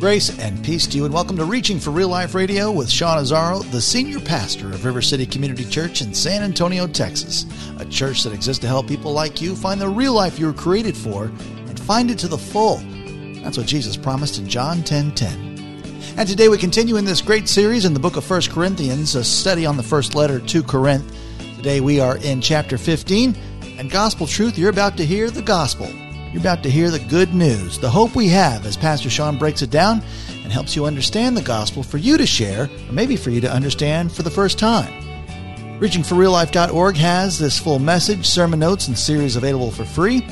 Grace and peace to you, and welcome to Reaching for Real Life Radio with Sean Azzaro, the senior pastor of River City Community Church in San Antonio, Texas, a church that exists to help people like you find the real life you were created for and find it to the full. That's what Jesus promised in John 10:10. 10, 10. And today we continue in this great series in the book of 1 Corinthians, a study on the first letter to Corinth. Today we are in chapter 15, and gospel truth, you're about to hear the gospel. You're about to hear the good news, the hope we have as Pastor Sean breaks it down and helps you understand the gospel for you to share, or maybe for you to understand for the first time. ReachingForRealLife.org has this full message, sermon notes, and series available for free.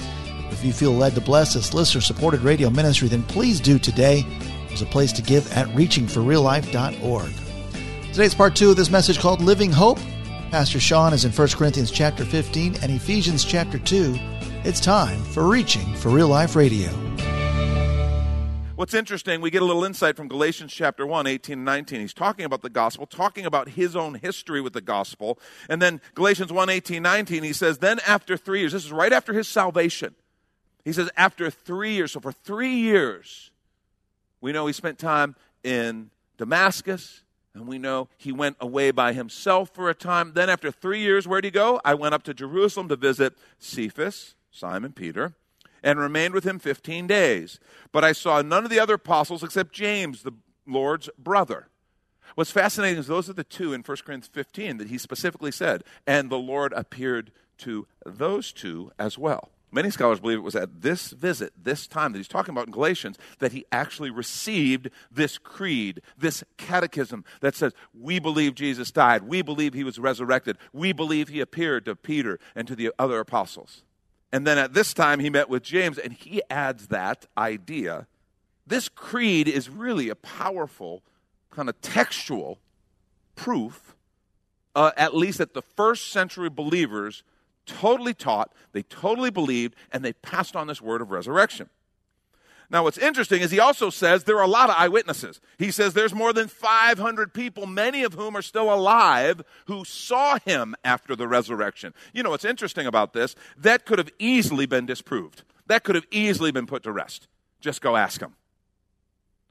If you feel led to bless this listener supported radio ministry, then please do today. There's a place to give at reachingforreallife.org. Today's part two of this message called Living Hope. Pastor Sean is in 1 Corinthians chapter 15 and Ephesians chapter 2. It's time for Reaching for Real Life Radio. What's interesting, we get a little insight from Galatians chapter 1, 18 and 19. He's talking about the gospel, talking about his own history with the gospel. And then Galatians 1, 18, 19, he says, Then after three years, this is right after his salvation. He says, After three years, so for three years, we know he spent time in Damascus, and we know he went away by himself for a time. Then, after three years, where'd he go? I went up to Jerusalem to visit Cephas, Simon Peter, and remained with him 15 days. But I saw none of the other apostles except James, the Lord's brother. What's fascinating is those are the two in 1 Corinthians 15 that he specifically said, and the Lord appeared to those two as well. Many scholars believe it was at this visit, this time that he's talking about in Galatians, that he actually received this creed, this catechism that says, We believe Jesus died. We believe he was resurrected. We believe he appeared to Peter and to the other apostles. And then at this time, he met with James, and he adds that idea. This creed is really a powerful, kind of textual proof, uh, at least that the first century believers totally taught, they totally believed, and they passed on this word of resurrection. Now, what's interesting is he also says there are a lot of eyewitnesses. He says there's more than 500 people, many of whom are still alive, who saw him after the resurrection. You know what's interesting about this? That could have easily been disproved. That could have easily been put to rest. Just go ask them.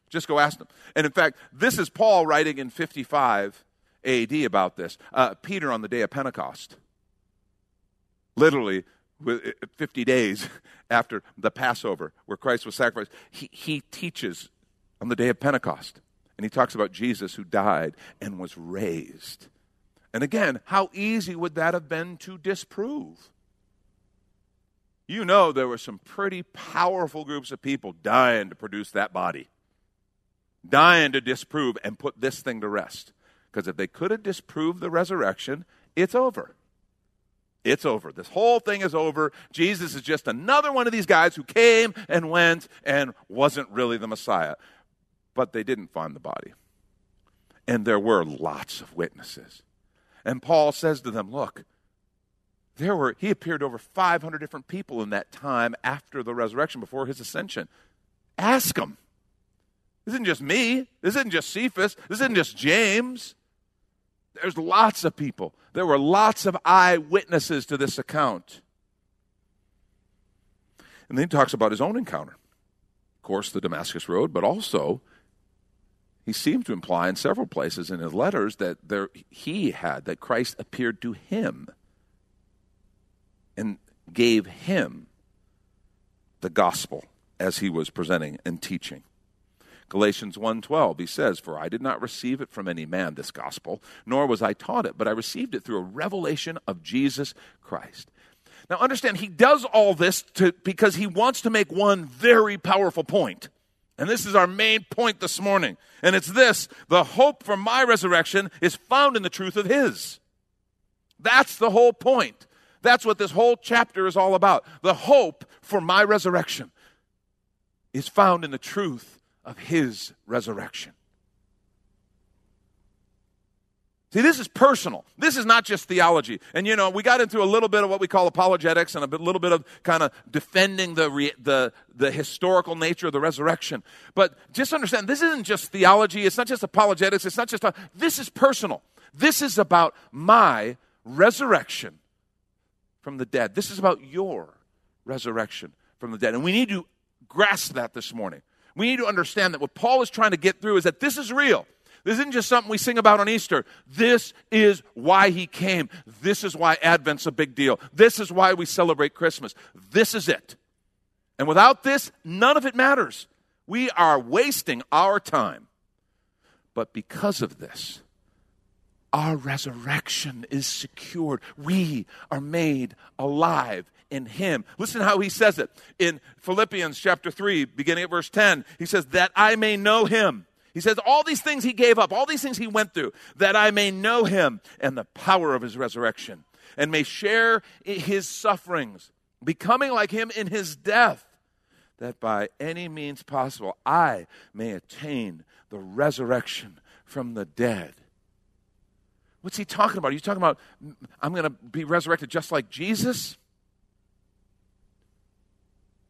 Just go ask them. And in fact, this is Paul writing in 55 AD about this. Uh, Peter on the day of Pentecost. Literally, eh, 50 days after the Passover, where Christ was sacrificed, he, he teaches on the day of Pentecost. And he talks about Jesus who died and was raised. And again, how easy would that have been to disprove? You know, there were some pretty powerful groups of people dying to produce that body, dying to disprove and put this thing to rest. Because if they could have disproved the resurrection, it's over. It's over. This whole thing is over. Jesus is just another one of these guys who came and went and wasn't really the Messiah. But they didn't find the body. And there were lots of witnesses. And Paul says to them, Look, there were, he appeared over 500 different people in that time after the resurrection, before his ascension. Ask them. This isn't just me. This isn't just Cephas. This isn't just James. There's lots of people. There were lots of eyewitnesses to this account. And then he talks about his own encounter. Of course, the Damascus Road, but also he seems to imply in several places in his letters that there, he had, that Christ appeared to him and gave him the gospel as he was presenting and teaching. Galatians 1:12 he says for I did not receive it from any man this gospel nor was I taught it but I received it through a revelation of Jesus Christ. Now understand he does all this to, because he wants to make one very powerful point. And this is our main point this morning. And it's this, the hope for my resurrection is found in the truth of his. That's the whole point. That's what this whole chapter is all about. The hope for my resurrection. is found in the truth of his resurrection. See, this is personal. This is not just theology. And you know, we got into a little bit of what we call apologetics and a bit, little bit of kind of defending the, re, the, the historical nature of the resurrection. But just understand, this isn't just theology. It's not just apologetics. It's not just, a, this is personal. This is about my resurrection from the dead. This is about your resurrection from the dead. And we need to grasp that this morning. We need to understand that what Paul is trying to get through is that this is real. This isn't just something we sing about on Easter. This is why he came. This is why Advent's a big deal. This is why we celebrate Christmas. This is it. And without this, none of it matters. We are wasting our time. But because of this, our resurrection is secured. We are made alive in him. Listen how he says it in Philippians chapter 3, beginning at verse 10. He says, That I may know him he says, All these things he gave up, all these things he went through, that I may know him and the power of his resurrection, and may share his sufferings, becoming like him in his death, that by any means possible I may attain the resurrection from the dead. What's he talking about? Are you talking about, I'm going to be resurrected just like Jesus?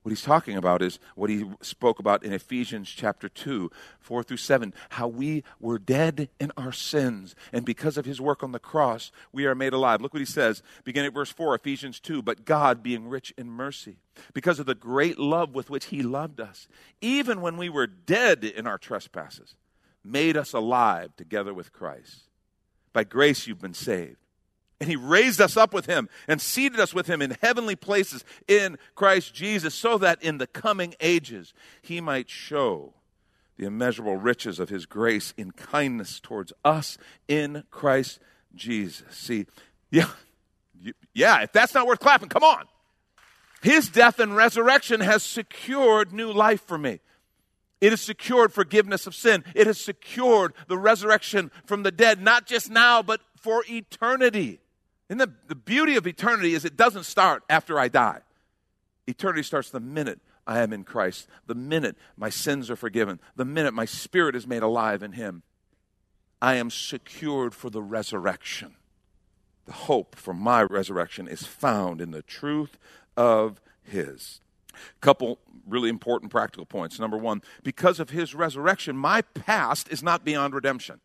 What he's talking about is what he spoke about in Ephesians chapter 2, 4 through 7, how we were dead in our sins, and because of his work on the cross, we are made alive. Look what he says, beginning at verse 4, Ephesians 2, but God, being rich in mercy, because of the great love with which he loved us, even when we were dead in our trespasses, made us alive together with Christ. By grace you've been saved and he raised us up with him and seated us with him in heavenly places in Christ Jesus, so that in the coming ages he might show the immeasurable riches of his grace in kindness towards us in Christ Jesus. See, yeah, yeah, if that's not worth clapping, come on. His death and resurrection has secured new life for me. It has secured forgiveness of sin. It has secured the resurrection from the dead, not just now, but for eternity. And the, the beauty of eternity is it doesn't start after I die. Eternity starts the minute I am in Christ, the minute my sins are forgiven, the minute my spirit is made alive in Him. I am secured for the resurrection. The hope for my resurrection is found in the truth of His. Couple really important practical points. Number one, because of His resurrection, my past is not beyond redemption.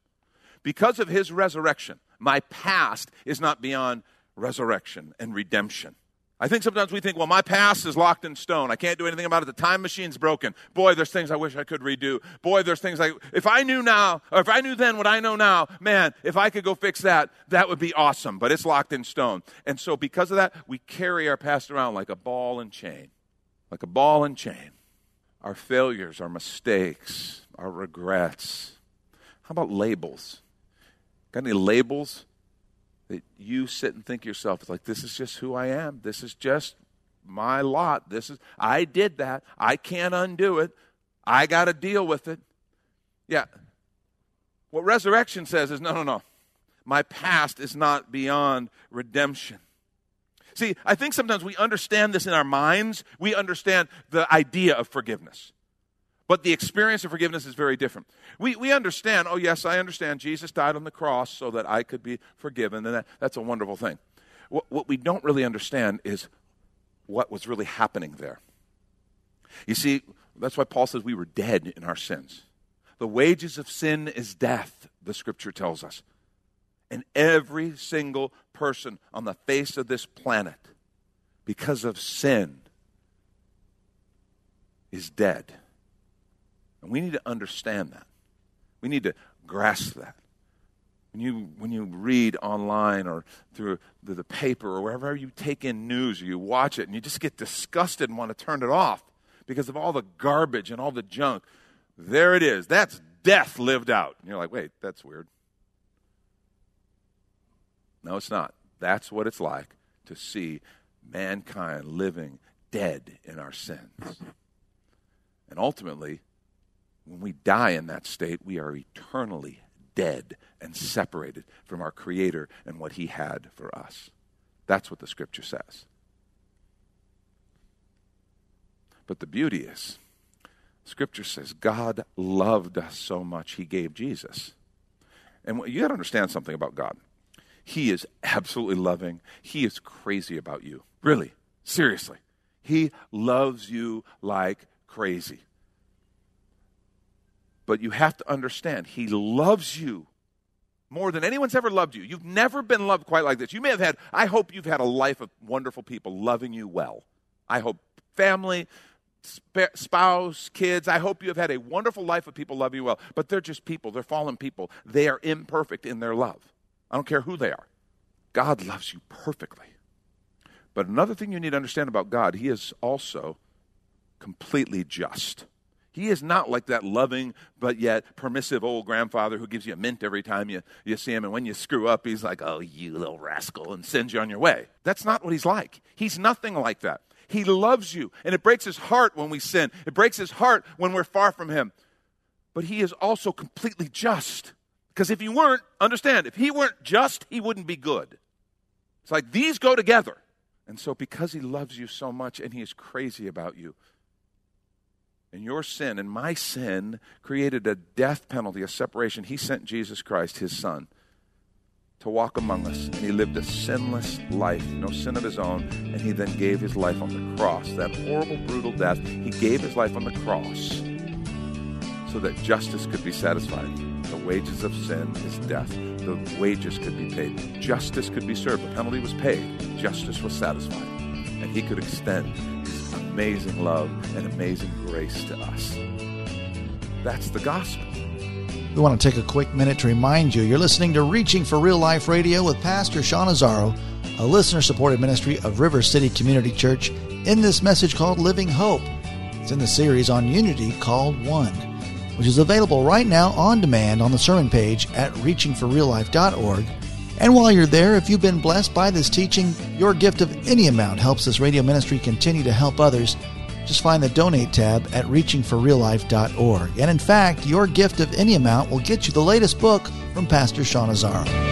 Because of His resurrection, my past is not beyond resurrection and redemption. I think sometimes we think, well, my past is locked in stone. I can't do anything about it. The time machine's broken. Boy, there's things I wish I could redo. Boy, there's things I, if I knew now, or if I knew then what I know now, man, if I could go fix that, that would be awesome. But it's locked in stone. And so because of that, we carry our past around like a ball and chain. Like a ball and chain. Our failures, our mistakes, our regrets. How about labels? Got any labels that you sit and think yourself, it's like, this is just who I am. This is just my lot. This is, I did that. I can't undo it. I got to deal with it. Yeah. What resurrection says is no, no, no. My past is not beyond redemption. See, I think sometimes we understand this in our minds. We understand the idea of forgiveness. But the experience of forgiveness is very different. We, we understand, oh, yes, I understand Jesus died on the cross so that I could be forgiven, and that, that's a wonderful thing. What, what we don't really understand is what was really happening there. You see, that's why Paul says we were dead in our sins. The wages of sin is death, the scripture tells us. And every single person on the face of this planet, because of sin, is dead. And we need to understand that. We need to grasp that. When you, when you read online or through the, the paper or wherever you take in news or you watch it and you just get disgusted and want to turn it off because of all the garbage and all the junk, there it is. That's death lived out. And you're like, wait, that's weird. No, it's not. That's what it's like to see mankind living dead in our sins. And ultimately, when we die in that state, we are eternally dead and separated from our Creator and what He had for us. That's what the Scripture says. But the beauty is Scripture says God loved us so much, he gave Jesus. And you got to understand something about God. He is absolutely loving. He is crazy about you. Really, seriously. He loves you like crazy. But you have to understand, He loves you more than anyone's ever loved you. You've never been loved quite like this. You may have had, I hope you've had a life of wonderful people loving you well. I hope family, sp- spouse, kids, I hope you have had a wonderful life of people loving you well. But they're just people, they're fallen people. They are imperfect in their love. I don't care who they are. God loves you perfectly. But another thing you need to understand about God, He is also completely just. He is not like that loving but yet permissive old grandfather who gives you a mint every time you, you see him. And when you screw up, he's like, oh, you little rascal, and sends you on your way. That's not what he's like. He's nothing like that. He loves you. And it breaks his heart when we sin, it breaks his heart when we're far from him. But he is also completely just. Because if he weren't, understand, if he weren't just, he wouldn't be good. It's like these go together. And so, because he loves you so much and he is crazy about you, and your sin and my sin created a death penalty, a separation, he sent Jesus Christ, his son, to walk among us. And he lived a sinless life, no sin of his own. And he then gave his life on the cross. That horrible, brutal death, he gave his life on the cross so that justice could be satisfied. The wages of sin is death. The wages could be paid. Justice could be served. The penalty was paid. Justice was satisfied. And he could extend his amazing love and amazing grace to us. That's the gospel. We want to take a quick minute to remind you you're listening to Reaching for Real Life Radio with Pastor Sean Azzaro, a listener supported ministry of River City Community Church, in this message called Living Hope. It's in the series on unity called One which is available right now on demand on the sermon page at reachingforreallife.org. And while you're there, if you've been blessed by this teaching, your gift of any amount helps this radio ministry continue to help others. Just find the donate tab at reachingforreallife.org. And in fact, your gift of any amount will get you the latest book from Pastor Sean Azzaro.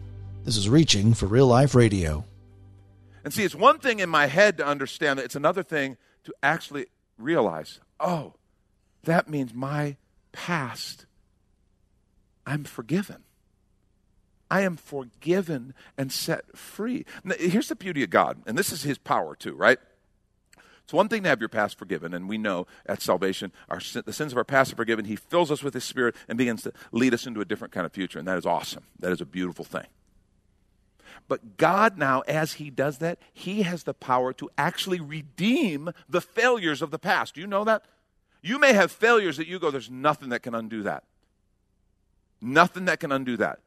This is Reaching for Real Life Radio. And see, it's one thing in my head to understand that, it's another thing to actually realize oh, that means my past, I'm forgiven. I am forgiven and set free. Now, here's the beauty of God, and this is His power too, right? It's one thing to have your past forgiven, and we know at salvation, our, the sins of our past are forgiven. He fills us with His Spirit and begins to lead us into a different kind of future, and that is awesome. That is a beautiful thing. But God now, as He does that, He has the power to actually redeem the failures of the past. Do you know that? You may have failures that you go, there's nothing that can undo that. Nothing that can undo that.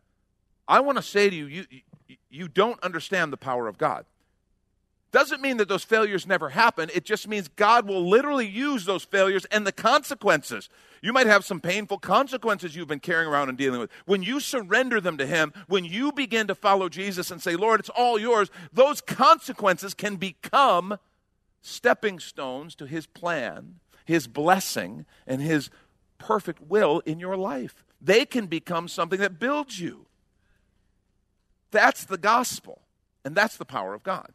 I want to say to you, you, you don't understand the power of God. Doesn't mean that those failures never happen. It just means God will literally use those failures and the consequences. You might have some painful consequences you've been carrying around and dealing with. When you surrender them to Him, when you begin to follow Jesus and say, Lord, it's all yours, those consequences can become stepping stones to His plan, His blessing, and His perfect will in your life. They can become something that builds you. That's the gospel, and that's the power of God.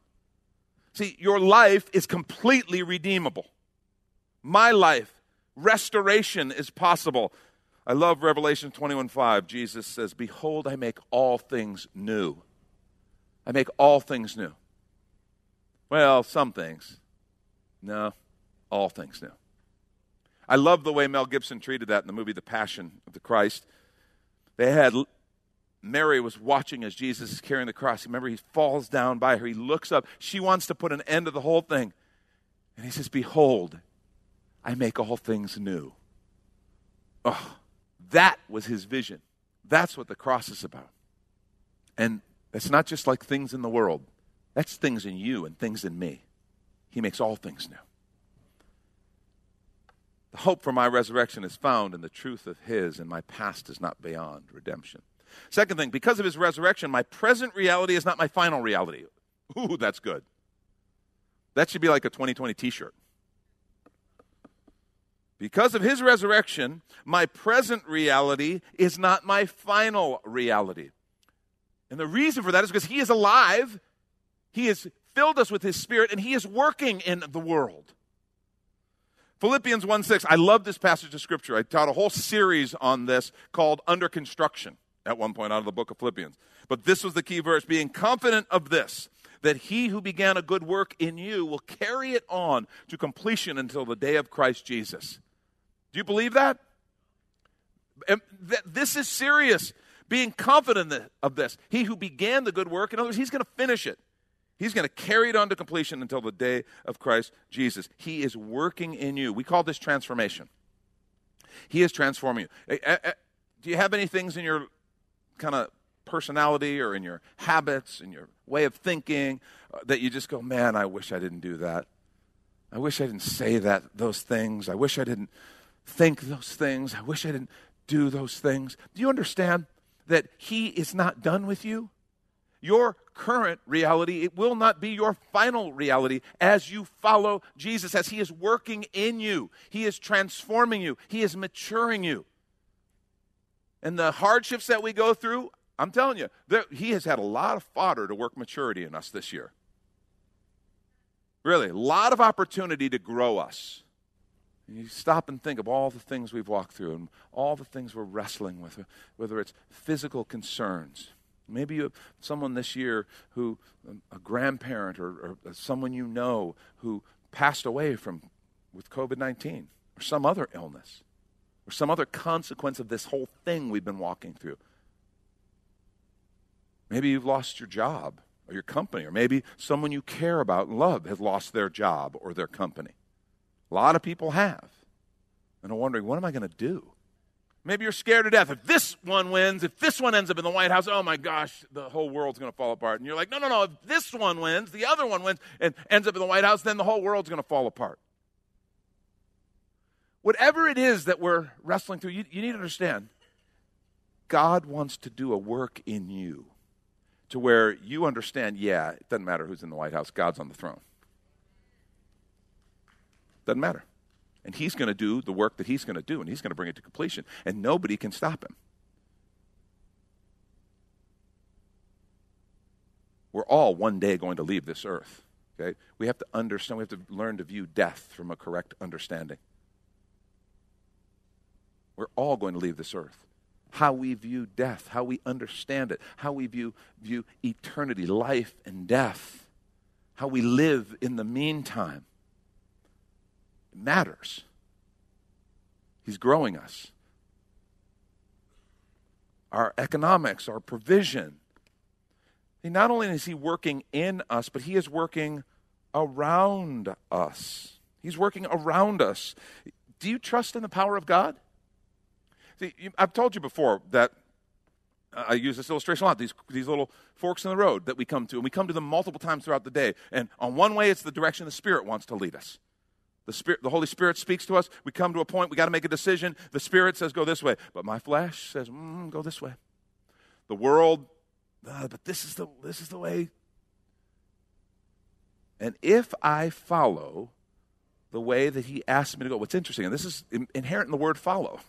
See, your life is completely redeemable. My life, restoration is possible. I love Revelation 21:5. Jesus says, "Behold, I make all things new." I make all things new. Well, some things. No, all things new. I love the way Mel Gibson treated that in the movie The Passion of the Christ. They had Mary was watching as Jesus is carrying the cross. Remember, he falls down by her. He looks up. She wants to put an end to the whole thing. And he says, Behold, I make all things new. Oh, that was his vision. That's what the cross is about. And it's not just like things in the world, that's things in you and things in me. He makes all things new. The hope for my resurrection is found in the truth of His, and my past is not beyond redemption. Second thing, because of His resurrection, my present reality is not my final reality. Ooh, that's good. That should be like a 2020 t shirt. Because of his resurrection, my present reality is not my final reality. And the reason for that is because he is alive, he has filled us with his spirit, and he is working in the world. Philippians 1 6, I love this passage of scripture. I taught a whole series on this called Under Construction at one point out of the book of Philippians. But this was the key verse being confident of this, that he who began a good work in you will carry it on to completion until the day of Christ Jesus. Do you believe that? This is serious. Being confident of this. He who began the good work, in other words, he's going to finish it. He's going to carry it on to completion until the day of Christ Jesus. He is working in you. We call this transformation. He is transforming you. Do you have any things in your kind of personality or in your habits, in your way of thinking, uh, that you just go, man, I wish I didn't do that. I wish I didn't say that those things. I wish I didn't think those things. I wish I didn't do those things. Do you understand that He is not done with you? Your current reality, it will not be your final reality as you follow Jesus, as He is working in you. He is transforming you, He is maturing you. And the hardships that we go through, I'm telling you, there, He has had a lot of fodder to work maturity in us this year. Really, a lot of opportunity to grow us. You stop and think of all the things we've walked through and all the things we're wrestling with, whether it's physical concerns. Maybe you have someone this year who, a grandparent or, or someone you know who passed away from with COVID 19 or some other illness or some other consequence of this whole thing we've been walking through. Maybe you've lost your job or your company, or maybe someone you care about and love has lost their job or their company. A lot of people have. And are wondering, what am I going to do? Maybe you're scared to death. If this one wins, if this one ends up in the White House, oh my gosh, the whole world's going to fall apart. And you're like, no, no, no. If this one wins, the other one wins, and ends up in the White House, then the whole world's going to fall apart. Whatever it is that we're wrestling through, you, you need to understand God wants to do a work in you to where you understand, yeah, it doesn't matter who's in the White House, God's on the throne. Doesn't matter. And he's going to do the work that he's going to do, and he's going to bring it to completion. And nobody can stop him. We're all one day going to leave this earth. Okay? We have to understand, we have to learn to view death from a correct understanding. We're all going to leave this earth. How we view death, how we understand it, how we view, view eternity, life and death, how we live in the meantime it matters. He's growing us. Our economics, our provision. not only is He working in us, but He is working around us. He's working around us. Do you trust in the power of God? See, I've told you before that I use this illustration a lot. These, these little forks in the road that we come to, and we come to them multiple times throughout the day. And on one way, it's the direction the Spirit wants to lead us. The, Spirit, the Holy Spirit speaks to us. We come to a point, we got to make a decision. The Spirit says, go this way. But my flesh says, mm, go this way. The world, uh, but this is, the, this is the way. And if I follow the way that He asked me to go, what's interesting, and this is inherent in the word follow.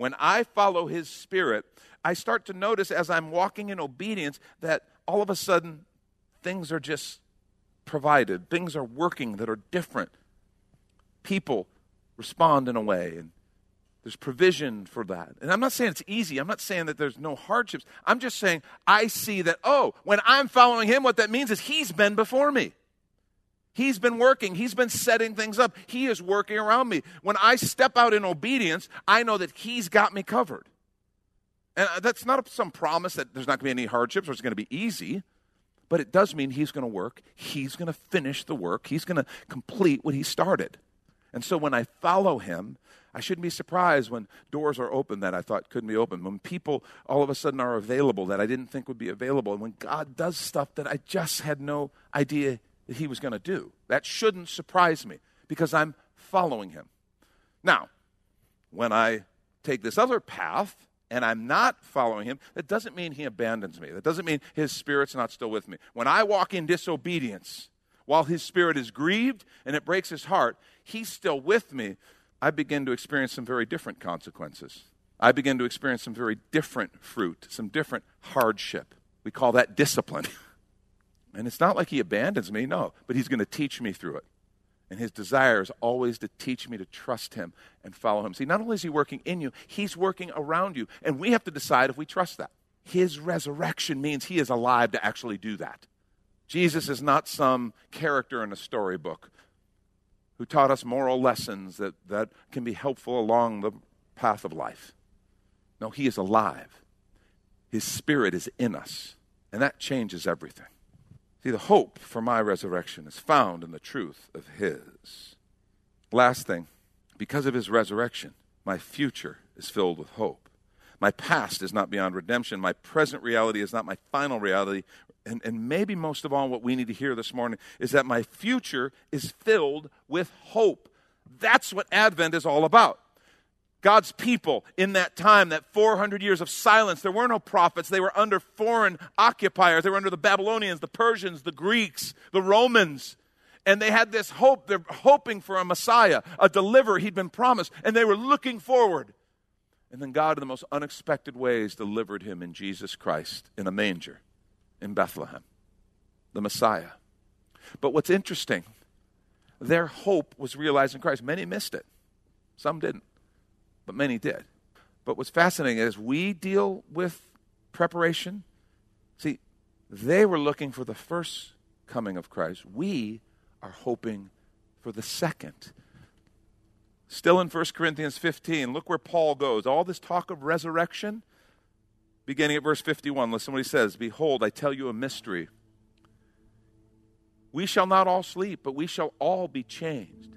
When I follow His Spirit, I start to notice as I'm walking in obedience that all of a sudden things are just provided, things are working that are different people respond in a way and there's provision for that. And I'm not saying it's easy. I'm not saying that there's no hardships. I'm just saying I see that, oh, when I'm following him, what that means is he's been before me. He's been working. He's been setting things up. He is working around me. When I step out in obedience, I know that He's got me covered. And uh, that's not some promise that there's not going to be any hardships or it's going to be easy, but it does mean He's going to work. He's going to finish the work. He's going to complete what He started. And so when I follow Him, I shouldn't be surprised when doors are open that I thought couldn't be open, when people all of a sudden are available that I didn't think would be available, and when God does stuff that I just had no idea that he was going to do. That shouldn't surprise me because I'm following him. Now, when I take this other path and I'm not following him, that doesn't mean he abandons me. That doesn't mean his spirit's not still with me. When I walk in disobedience, while his spirit is grieved and it breaks his heart, he's still with me. I begin to experience some very different consequences. I begin to experience some very different fruit, some different hardship. We call that discipline. And it's not like he abandons me, no, but he's going to teach me through it. And his desire is always to teach me to trust him and follow him. See, not only is he working in you, he's working around you. And we have to decide if we trust that. His resurrection means he is alive to actually do that. Jesus is not some character in a storybook who taught us moral lessons that, that can be helpful along the path of life. No, he is alive. His spirit is in us, and that changes everything. See, the hope for my resurrection is found in the truth of His. Last thing, because of His resurrection, my future is filled with hope. My past is not beyond redemption. My present reality is not my final reality. And, and maybe most of all, what we need to hear this morning is that my future is filled with hope. That's what Advent is all about. God's people in that time, that 400 years of silence, there were no prophets. They were under foreign occupiers. They were under the Babylonians, the Persians, the Greeks, the Romans. And they had this hope. They're hoping for a Messiah, a deliverer he'd been promised. And they were looking forward. And then God, in the most unexpected ways, delivered him in Jesus Christ in a manger in Bethlehem, the Messiah. But what's interesting, their hope was realized in Christ. Many missed it, some didn't but many did. But what's fascinating is we deal with preparation. See, they were looking for the first coming of Christ. We are hoping for the second. Still in 1 Corinthians 15, look where Paul goes. All this talk of resurrection, beginning at verse 51, listen what he says Behold, I tell you a mystery. We shall not all sleep, but we shall all be changed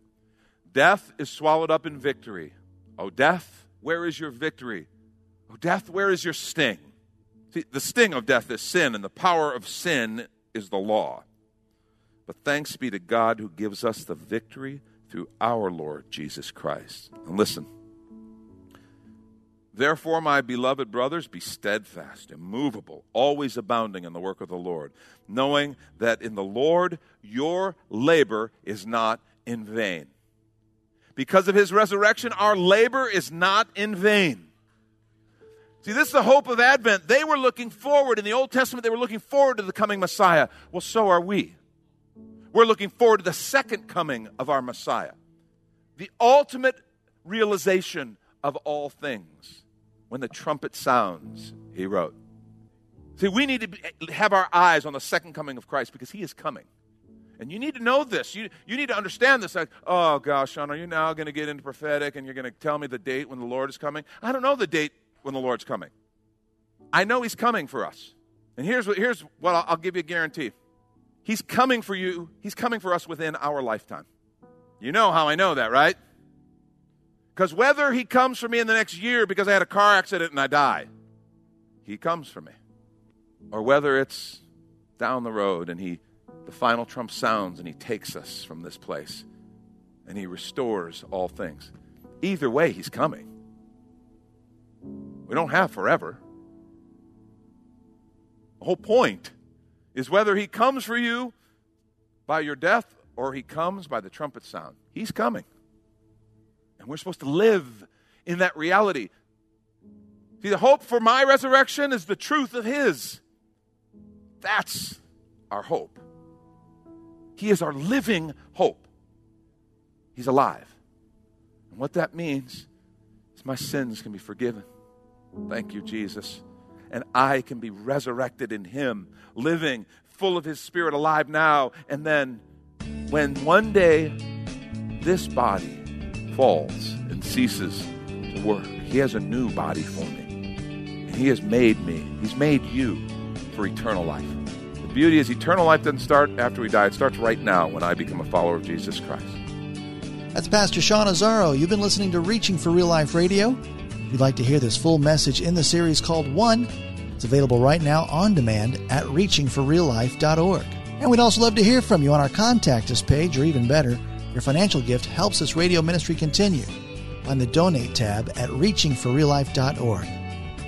Death is swallowed up in victory. Oh, death, where is your victory? Oh, death, where is your sting? See, the sting of death is sin, and the power of sin is the law. But thanks be to God who gives us the victory through our Lord Jesus Christ. And listen. Therefore, my beloved brothers, be steadfast, immovable, always abounding in the work of the Lord, knowing that in the Lord your labor is not in vain. Because of his resurrection, our labor is not in vain. See, this is the hope of Advent. They were looking forward. In the Old Testament, they were looking forward to the coming Messiah. Well, so are we. We're looking forward to the second coming of our Messiah, the ultimate realization of all things. When the trumpet sounds, he wrote. See, we need to have our eyes on the second coming of Christ because he is coming. And you need to know this. You, you need to understand this. Like, oh gosh, Sean, are you now going to get into prophetic and you're going to tell me the date when the Lord is coming? I don't know the date when the Lord's coming. I know He's coming for us. And here's what, here's what I'll, I'll give you a guarantee He's coming for you, He's coming for us within our lifetime. You know how I know that, right? Because whether He comes for me in the next year because I had a car accident and I die, He comes for me. Or whether it's down the road and He the final trump sounds and he takes us from this place and he restores all things. Either way, he's coming. We don't have forever. The whole point is whether he comes for you by your death or he comes by the trumpet sound. He's coming. And we're supposed to live in that reality. See, the hope for my resurrection is the truth of his. That's our hope. He is our living hope. He's alive. And what that means is my sins can be forgiven. Thank you, Jesus. And I can be resurrected in Him, living full of His Spirit, alive now. And then, when one day this body falls and ceases to work, He has a new body for me. And He has made me, He's made you for eternal life. Beauty is, eternal life doesn't start after we die, it starts right now when I become a follower of Jesus Christ. That's Pastor Sean Azzaro. You've been listening to Reaching for Real Life Radio. If you'd like to hear this full message in the series called One, it's available right now on demand at reachingforreallife.org. And we'd also love to hear from you on our Contact Us page, or even better, your financial gift helps this radio ministry continue. On the Donate tab at reachingforreallife.org.